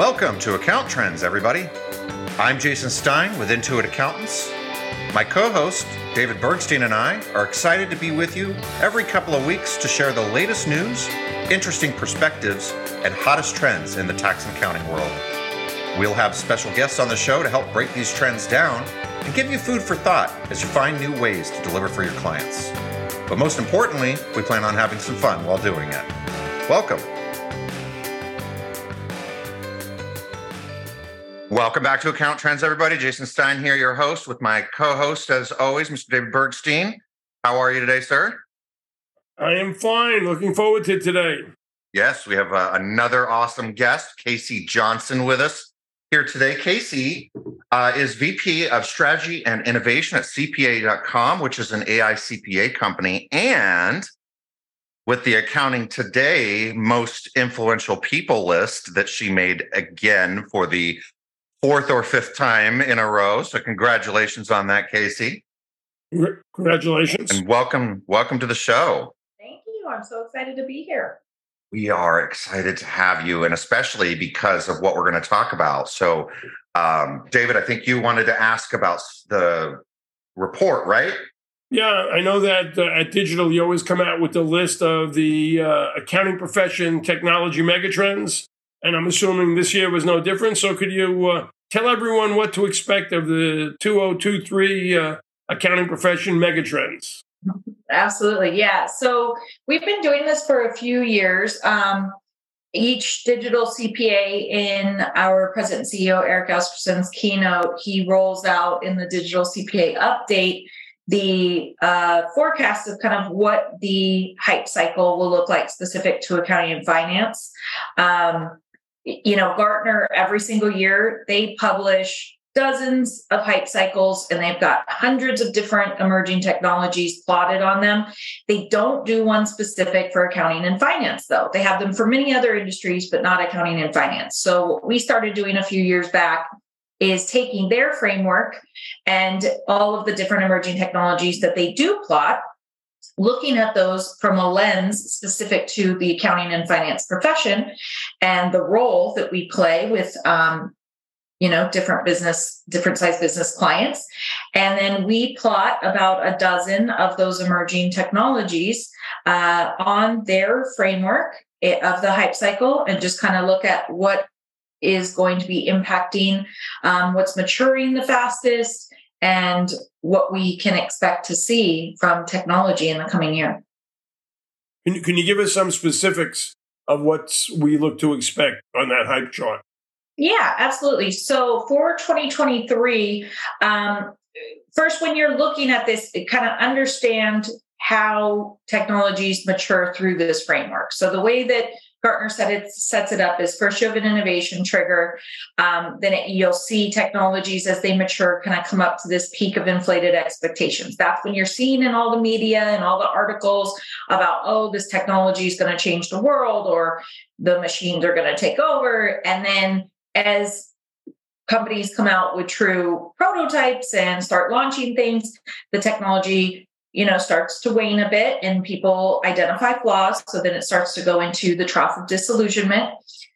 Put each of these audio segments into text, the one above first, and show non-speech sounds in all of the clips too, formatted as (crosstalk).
Welcome to Account Trends, everybody. I'm Jason Stein with Intuit Accountants. My co host, David Bergstein, and I are excited to be with you every couple of weeks to share the latest news, interesting perspectives, and hottest trends in the tax and accounting world. We'll have special guests on the show to help break these trends down and give you food for thought as you find new ways to deliver for your clients. But most importantly, we plan on having some fun while doing it. Welcome. Welcome back to Account Trends, everybody. Jason Stein here, your host, with my co host, as always, Mr. David Bergstein. How are you today, sir? I am fine. Looking forward to today. Yes, we have uh, another awesome guest, Kacee Johnson, with us here today. Kacee uh, is VP of Strategy and Innovation at CPA.com, which is an AICPA company, and with the Accounting Today most influential people list that she made again for the fourth or fifth time in a row. So congratulations on that, Kacee. Congratulations. And welcome, welcome to the show. Thank you. I'm so excited to be here. We are excited to have you, and especially because of what we're going to talk about. So, um, David, I think you wanted to ask about the report, right? Yeah, I know that uh, at Digital, you always come out with the list of the uh, accounting profession technology megatrends. And I'm assuming this year was no different. So, could you uh, tell everyone what to expect of the 2023 uh, accounting profession megatrends? Absolutely. Yeah. So, we've been doing this for a few years. Um, each digital CPA in our president CEO, Erik Asgeirsson's keynote, he rolls out in the digital CPA update the uh, forecast of kind of what the hype cycle will look like specific to accounting and finance. Um, you know, Gartner every single year they publish dozens of hype cycles and they've got hundreds of different emerging technologies plotted on them. They don't do one specific for accounting and finance though. They have them for many other industries but not accounting and finance. So what we started doing a few years back is taking their framework and all of the different emerging technologies that they do plot looking at those from a lens specific to the accounting and finance profession and the role that we play with um, you know different business different size business clients. And then we plot about a dozen of those emerging technologies uh, on their framework eh, of the hype cycle and just kind of look at what is going to be impacting um, what's maturing the fastest and what we can expect to see from technology in the coming year. Can you, can you give us some specifics of what we look to expect on that hype chart? Yeah, absolutely. So for 2023, um, first, when you're looking at this, kind of understand how technologies mature through this framework. So the way that Gartner said it sets it up as first you have an innovation trigger, um, then it, you'll see technologies as they mature kind of come up to this peak of inflated expectations. That's when you're seeing in all the media and all the articles about oh this technology is going to change the world or the machines are going to take over, and then as companies come out with true prototypes and start launching things, the technology you know starts to wane a bit and people identify flaws. So then it starts to go into the trough of disillusionment.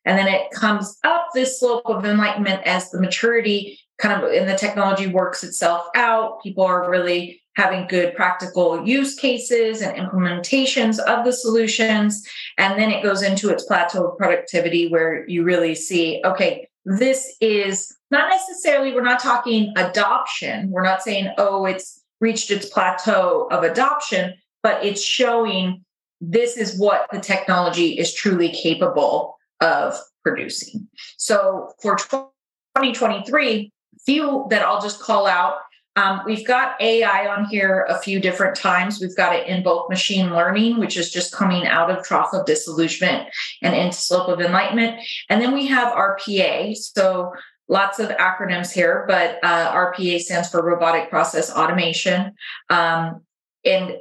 And then it comes up this slope of enlightenment as the maturity kind of in the technology works itself out. People are really having good practical use cases and implementations of the solutions. And then it goes into its plateau of productivity where you really see okay this is not necessarily we're not talking adoption. We're not saying oh it's reached its plateau of adoption, but it's showing this is what the technology is truly capable of producing. So for 2023, few that I'll just call out. Um, we've got AI on here a few different times. We've got it in both machine learning, which is just coming out of trough of disillusionment and into slope of enlightenment. And then we have RPA. So lots of acronyms here, but uh, RPA stands for robotic process automation. Um, and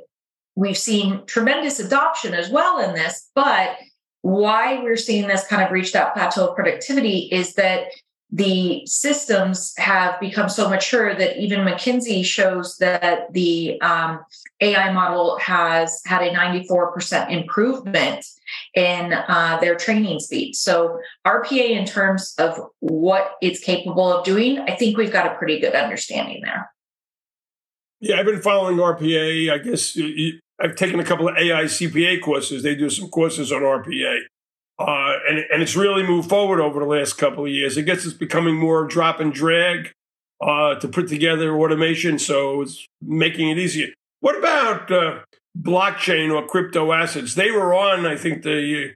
we've seen tremendous adoption as well in this, but why we're seeing this kind of reach that plateau of productivity is that the systems have become so mature that even McKinsey shows that the um, AI model has had a 94% improvement in uh, their training speed. So, RPA, in terms of what it's capable of doing, I think we've got a pretty good understanding there. Yeah, I've been following RPA. I guess I've taken a couple of AICPA courses. They do some courses on RPA. Uh, and, and it's really moved forward over the last couple of years. I guess it's becoming more drop and drag uh, to put together automation, so it's making it easier. What about uh, blockchain or crypto assets? They were on, I think, the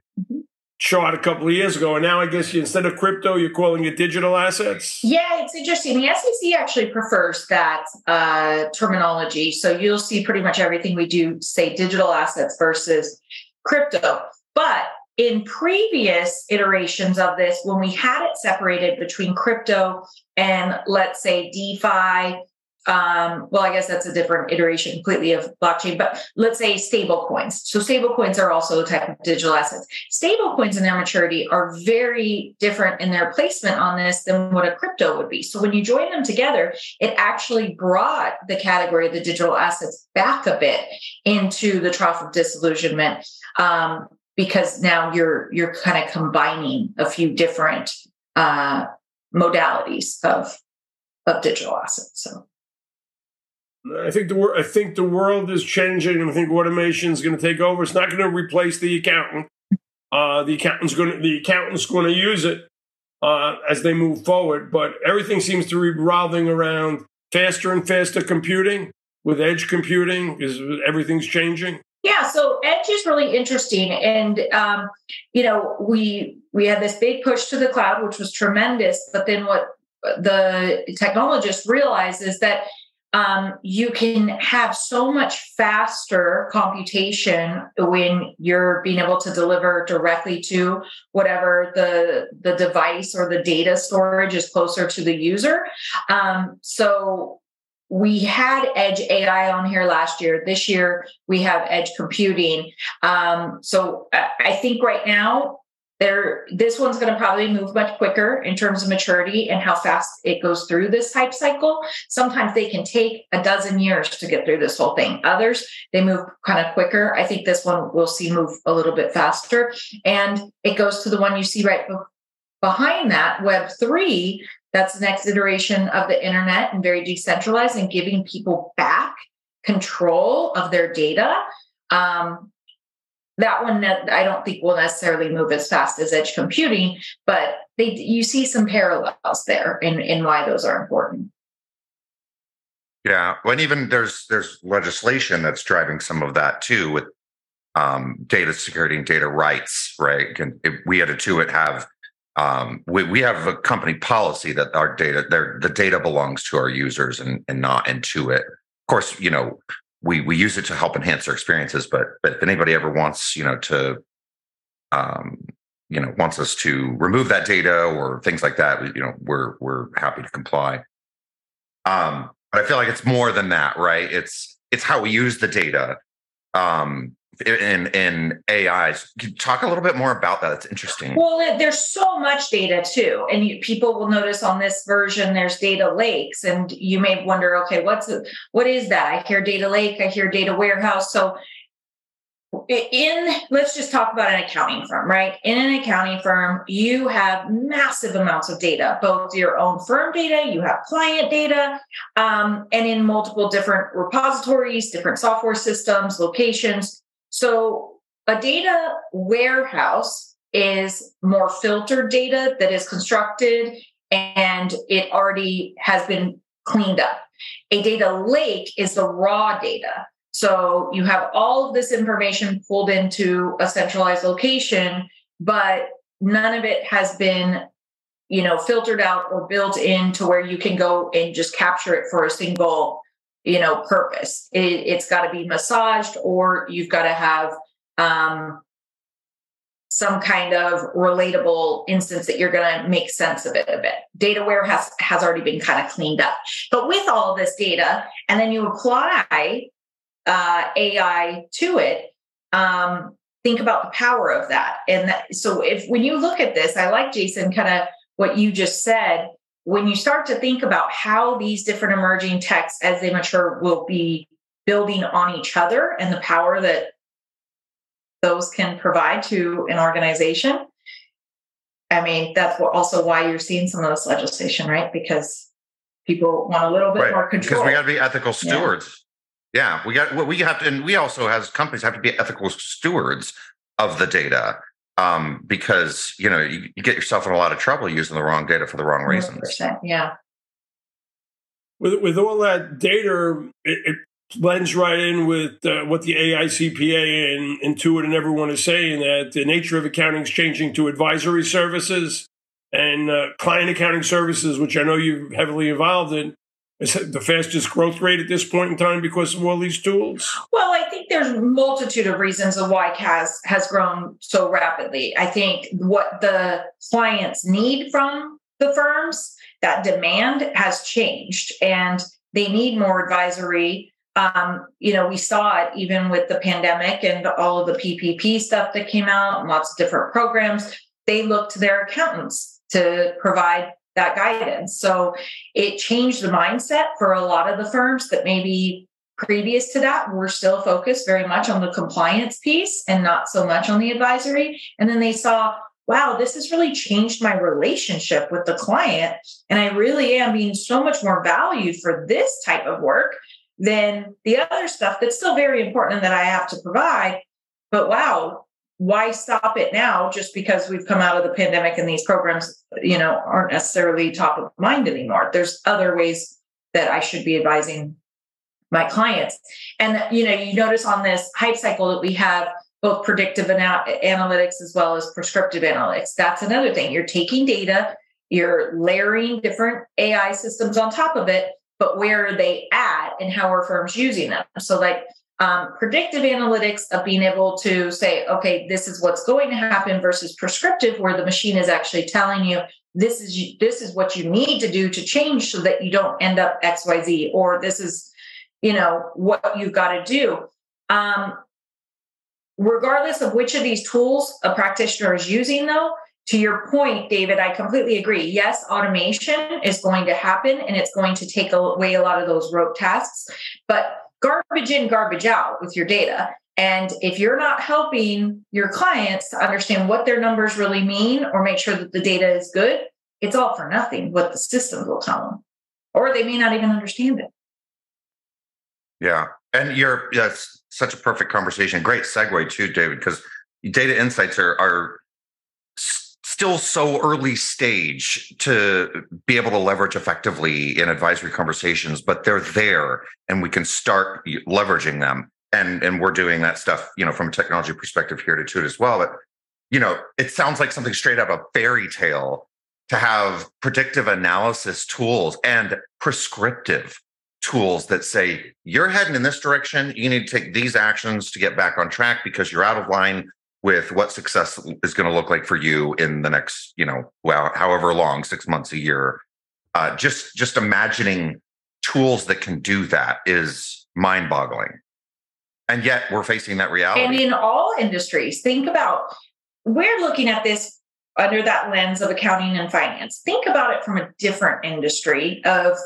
chart a couple of years ago, and now I guess you, instead of crypto, you're calling it digital assets. Yeah, it's interesting. The SEC actually prefers that uh, terminology, so you'll see pretty much everything we do say digital assets versus crypto. But in previous iterations of this, when we had it separated between crypto and let's say DeFi, um, well, I guess that's a different iteration completely of blockchain, but let's say stable coins. So stable coins are also a type of digital assets. Stable coins in their maturity are very different in their placement on this than what a crypto would be. So when you join them together, it actually brought the category of the digital assets back a bit into the trough of disillusionment. Um, because now you're you're kind of combining a few different uh, modalities of of digital assets. So. I think the I think the world is changing, I think automation is going to take over. It's not going to replace the accountant. Uh, the accountant's going to the accountant's going to use it uh, as they move forward. But everything seems to be revolving around faster and faster computing with edge computing. Is everything's changing? Yeah, so Edge is really interesting, and um, you know we we had this big push to the cloud, which was tremendous. But then what the technologists realize is that um, you can have so much faster computation when you're being able to deliver directly to whatever the the device or the data storage is closer to the user. Um, so we had edge ai on here last year. This year we have edge computing. Um, so uh, i think right now there this one's going to probably move much quicker in terms of maturity and how fast it goes through this hype cycle. Sometimes they can take a dozen years to get through this whole thing. Others they move kind of quicker. I think this one we'll see move a little bit faster. And it goes to the one you see right behind that web 3 that's the next iteration of the internet and very decentralized and giving people back control of their data. Um, that one I don't think will necessarily move as fast as edge computing, but they you see some parallels there in, in why those are important. Yeah, and even there's there's legislation that's driving some of that too with um, data security and data rights, right? And we had to it have um, we, we have a company policy that our data, the data belongs to our users and, and not Intuit. Of course, you know, we we use it to help enhance their experiences, but but if anybody ever wants, you know, to um, you know, wants us to remove that data or things like that, you know, we're we're happy to comply. Um, but I feel like it's more than that, right? It's it's how we use the data. Um, in in AI. Talk a little bit more about that. It's interesting. Well, there's so much data too, and you, people will notice on this version there's data lakes, and you may wonder, okay, what's what is that? I hear data lake, I hear data warehouse. So, in let's just talk about an accounting firm, right? In an accounting firm, you have massive amounts of data, both your own firm data, you have client data, um, and in multiple different repositories, different software systems, locations so a data warehouse is more filtered data that is constructed and it already has been cleaned up. A data lake is the raw data. So you have all of this information pulled into a centralized location, but none of it has been you know filtered out or built in to where you can go and just capture it for a single you know purpose. It, has got to be massaged or you've got to have um, some kind of relatable instance that you're going to make sense of it a bit. Data warehouse has already been kind of cleaned up. But with all this data and then you apply uh, ai to it um, think about the power of that. And that, so if when you look at this i like jason kind of what you just said, when you start to think about how these different emerging techs as they mature will be building on each other and the power that those can provide to an organization. I mean, that's also why you're seeing some of this legislation, right? Because people want a little bit right. more control. Because we got to be ethical stewards. Yeah. yeah, we got. We have to, and we also as companies have to be ethical stewards of the data um, because you know you, you, get yourself in a lot of trouble using the wrong data for the wrong reasons. Yeah. With with all that data, it, it blends right in with uh, what the AICPA and Intuit and everyone is saying that the nature of accounting is changing to advisory services and uh, client accounting services, which I know you're heavily involved in. Is the fastest growth rate at this point in time because of all these tools? Well, I think there's multitude of reasons of why CAS has grown so rapidly. I think what the clients need from the firms, that demand has changed and they need more advisory. Um, you know, we saw it even with the pandemic and all of the PPP stuff that came out and lots of different programs. They look to their accountants to provide that guidance. So it changed the mindset for a lot of the firms that maybe previous to that were still focused very much on the compliance piece and not so much on the advisory. And then they saw, wow, this has really changed my relationship with the client. And I really am being so much more valued for this type of work than the other stuff that's still very important that I have to provide. But wow, why stop it now just because we've come out of the pandemic and these programs you know aren't necessarily top of mind anymore? There's other ways that i should be advising my clients. And you know you notice on this hype cycle that we have both predictive ana- analytics as well as prescriptive analytics. That's another thing. You're taking data you're layering different ai systems on top of it but where are they at and how are firms using them? So like um, predictive analytics of being able to say, okay, this is what's going to happen versus prescriptive, where the machine is actually telling you this is this is what you need to do to change so that you don't end up X Y Z, or this is you know what you've got to do. Um, regardless of which of these tools a practitioner is using, though, to your point, David, I completely agree. Yes, automation is going to happen and it's going to take away a lot of those rote tasks, but garbage in, garbage out with your data. And if you're not helping your clients to understand what their numbers really mean or make sure that the data is good, it's all for nothing what the systems will tell them. Or they may not even understand it. Yeah. And you're that's such a perfect conversation. Great segue too, David, because data insights are are still so early stage to be able to leverage effectively in advisory conversations, but they're there and we can start leveraging them. And, and we're doing that stuff, you know, from a technology perspective here to Intuit as well. But, you know, it sounds like something straight out of a fairy tale to have predictive analysis tools and prescriptive tools that say you're heading in this direction you need to take these actions to get back on track because you're out of line with what success is going to look like for you in the next, you know, well, however long, six months, a year. Uh, just just imagining tools that can do that is mind-boggling. And yet we're facing that reality. And in all industries, think about we're looking at this under that lens of accounting and finance. Think about it from a different industry of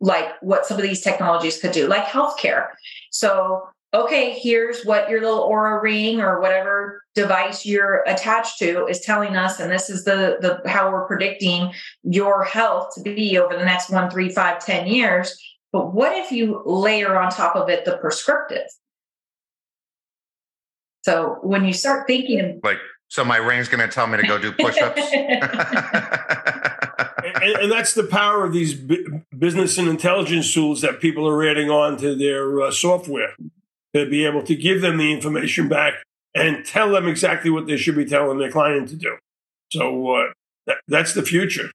like what some of these technologies could do, like healthcare. So okay, here's what your little Oura ring or whatever device you're attached to is telling us, and this is the the how we're predicting your health to be over the next one, three, five, ten years. But what if you layer on top of it the prescriptive? So when you start thinking like, so my ring's going to tell me to go do push-ups. (laughs) and, and, that's the power of these business and intelligence tools that people are adding on to their uh, software to be able to give them the information back and tell them exactly what they should be telling their client to do. So uh, that, that's the future.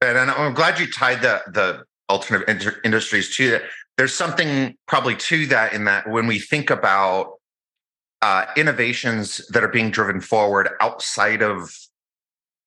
And I'm glad you tied the the alternate inter- industries to that. There's something probably to that in that when we think about uh, innovations that are being driven forward outside of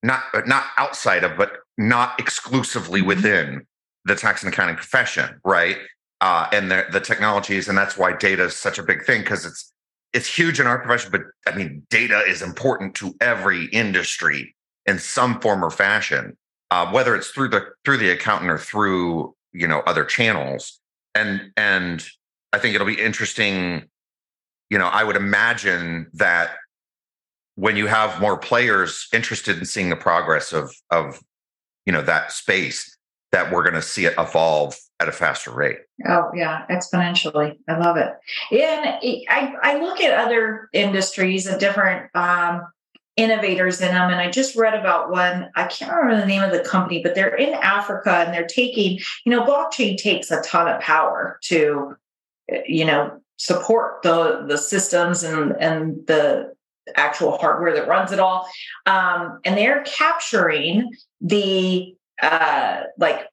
not not outside of but not exclusively mm-hmm. within the tax and accounting profession, right? Uh, and the, the technologies, and that's why data is such a big thing because it's it's huge in our profession. But I mean, data is important to every industry in some form or fashion, uh, whether it's through the through the accountant or through you know other channels. And and I think it'll be interesting. You know, I would imagine that when you have more players interested in seeing the progress of of you know that space, that we're going to see it evolve at a faster rate. Oh yeah, exponentially. I love it. And I I look at other industries and different um, innovators in them. And I just read about one, I can't remember the name of the company, but they're in Africa and they're taking, you know, blockchain takes a ton of power to, you know, support the the systems and and the actual hardware that runs it all. Um, and they're capturing the uh, like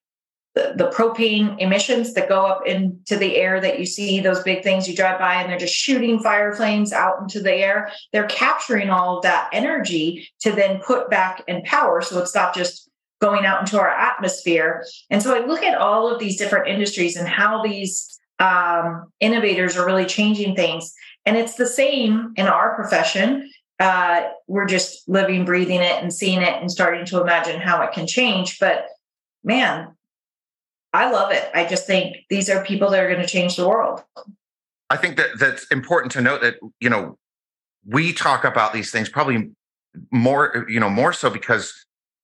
the, the propane emissions that go up into the air that you see those big things you drive by and they're just shooting fire flames out into the air. They're capturing all of that energy to then put back in power. So it's not just going out into our atmosphere. And so i look at all of these different industries and how these um, innovators are really changing things. And it's the same in our profession uh, we're just living breathing it and seeing it and starting to imagine how it can change but man I love it. I just think these are people that are going to change the world. I think that that's important to note that you know we talk about these things probably more you know more so because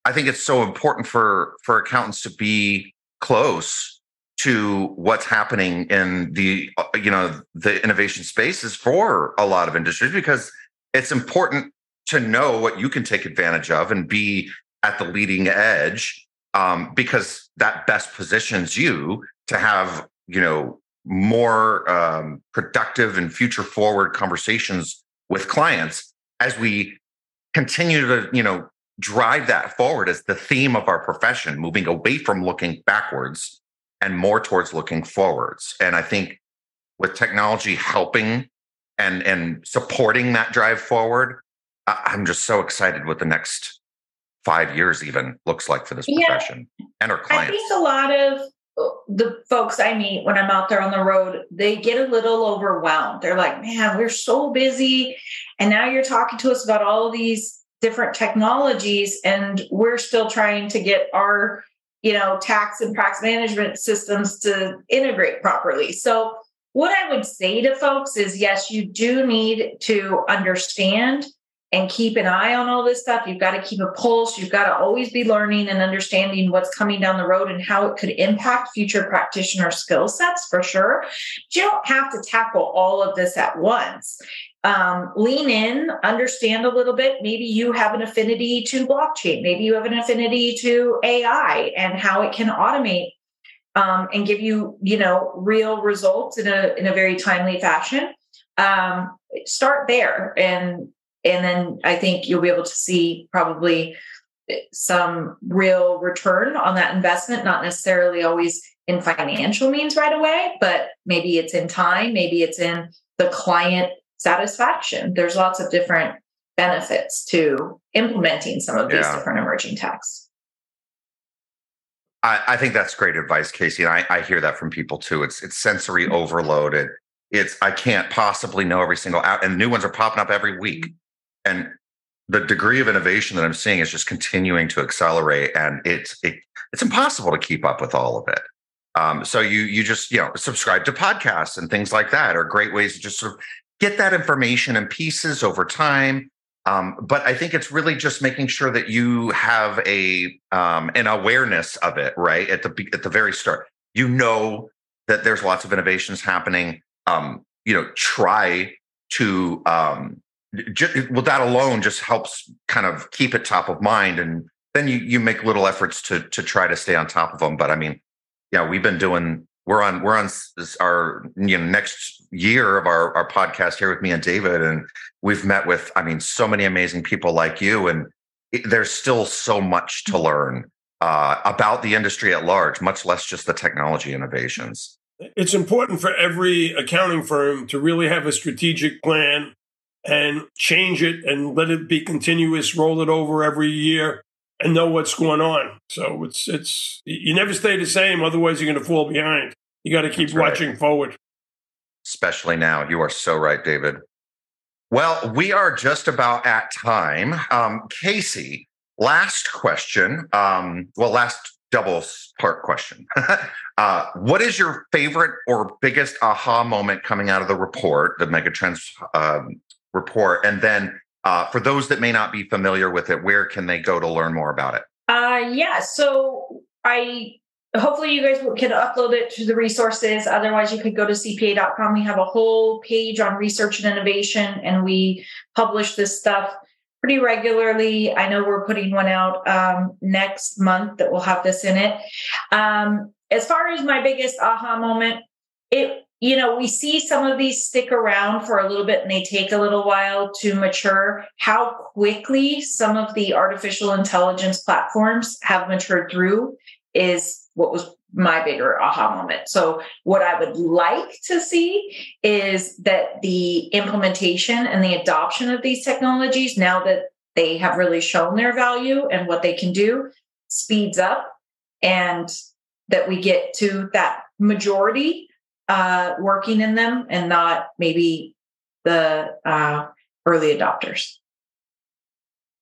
I think it's so important for for accountants to be close to what's happening in the uh, you know the innovation spaces for a lot of industries because it's important to know what you can take advantage of and be at the leading edge um, because that best positions you to have you know more um, productive and future forward conversations with clients as we continue to you know drive that forward as the theme of our profession moving away from looking backwards and more towards looking forwards. And i think with technology helping and and supporting that drive forward i'm just so excited what the next five years even looks like for this yeah, profession and our clients. I think a lot of uh, the folks I meet when I'm out there on the road, they get a little overwhelmed. They're like, man, we're so busy. And now you're talking to us about all of these different technologies, and we're still trying to get our, you know, tax and practice management systems to integrate properly. So what I would say to folks is yes, you do need to understand and keep an eye on all this stuff. You've got to keep a pulse. You've got to always be learning and understanding what's coming down the road and how it could impact future practitioner skill sets for sure. But you don't have to tackle all of this at once. Um, lean in, understand a little bit. Maybe you have an affinity to blockchain. Maybe you have an affinity to AI and how it can automate um, and give you, you know, real results in a in a very timely fashion. Um, start there and and then I think you'll be able to see probably some real return on that investment, not necessarily always in financial means right away, but maybe it's in time, maybe it's in the client satisfaction. There's lots of different benefits to implementing some of these yeah. different emerging techs. I, I, think that's great advice, Kacee. And I, I, hear that from people too. It's it's sensory mm-hmm. overloaded. It's I can't possibly know every single out, and new ones are popping up every week and the degree of innovation that I'm seeing is just continuing to accelerate, and it's it, it's impossible to keep up with all of it. Um, so you you just you know subscribe to podcasts and things like that are great ways to just sort of get that information in pieces over time. Um, but I think it's really just making sure that you have a um, an awareness of it right at the at the very start. You know that there's lots of innovations happening. Um, you know, try to um, well, that alone just helps kind of keep it top of mind, and then you you make little efforts to to try to stay on top of them. But I mean, yeah, we've been doing. We're on we're on our you know next year of our our podcast here with me and David, and we've met with I mean so many amazing people like you, and it, there's still so much to learn uh, about the industry at large, much less just the technology innovations. It's important for every accounting firm to really have a strategic plan and change it and let it be continuous, roll it over every year and know what's going on. So it's it's you never stay the same, otherwise you're going to fall behind. You got to keep That's watching forward. Especially now, you are so right, David. Well, we are just about at time. Um, Kacee, last question. Um, well, last double part question. (laughs) uh, what is your favorite or biggest aha moment coming out of the report, the Megatrends um, report? And then uh, for those that may not be familiar with it, where can they go to learn more about it? Uh, yeah, so I hopefully you guys can upload it to the resources. Otherwise, you could go to cpa.com. We have a whole page on research and innovation, and we publish this stuff pretty regularly. I know we're putting one out um, next month that will have this in it. Um, as far as my biggest aha moment, it you know we see some of these stick around for a little bit and they take a little while to mature how quickly some of the artificial intelligence platforms have matured through is what was my bigger aha moment. So, what I would like to see is that the implementation and the adoption of these technologies, now that they have really shown their value and what they can do, speeds up and that we get to that majority uh, working in them and not maybe the uh, early adopters.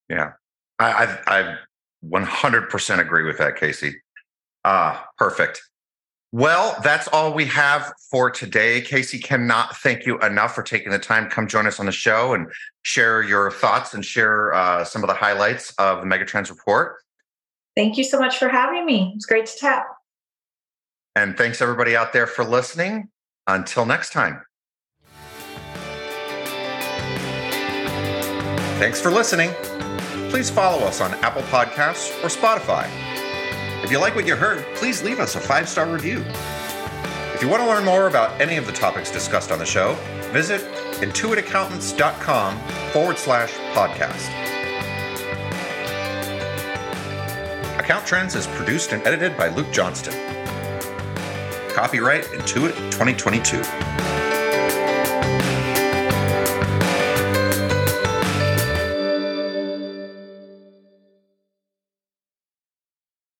Yeah, I, I, I 100% agree with that, Kacee. Ah, perfect. Well, that's all we have for today. Kacee cannot thank you enough for taking the time. To come join us on the show and share your thoughts and share uh, some of the highlights of the Megatrends report. Thank you so much for having me. It's great to chat. And thanks everybody out there for listening. Until next time. Thanks for listening. Please follow us on Apple Podcasts or Spotify. If you like what you heard, please leave us a five star review. If you want to learn more about any of the topics discussed on the show, visit intuitaccountants.com forward slash podcast. Account Trends is produced and edited by Luke Johnston. Copyright Intuit 2022.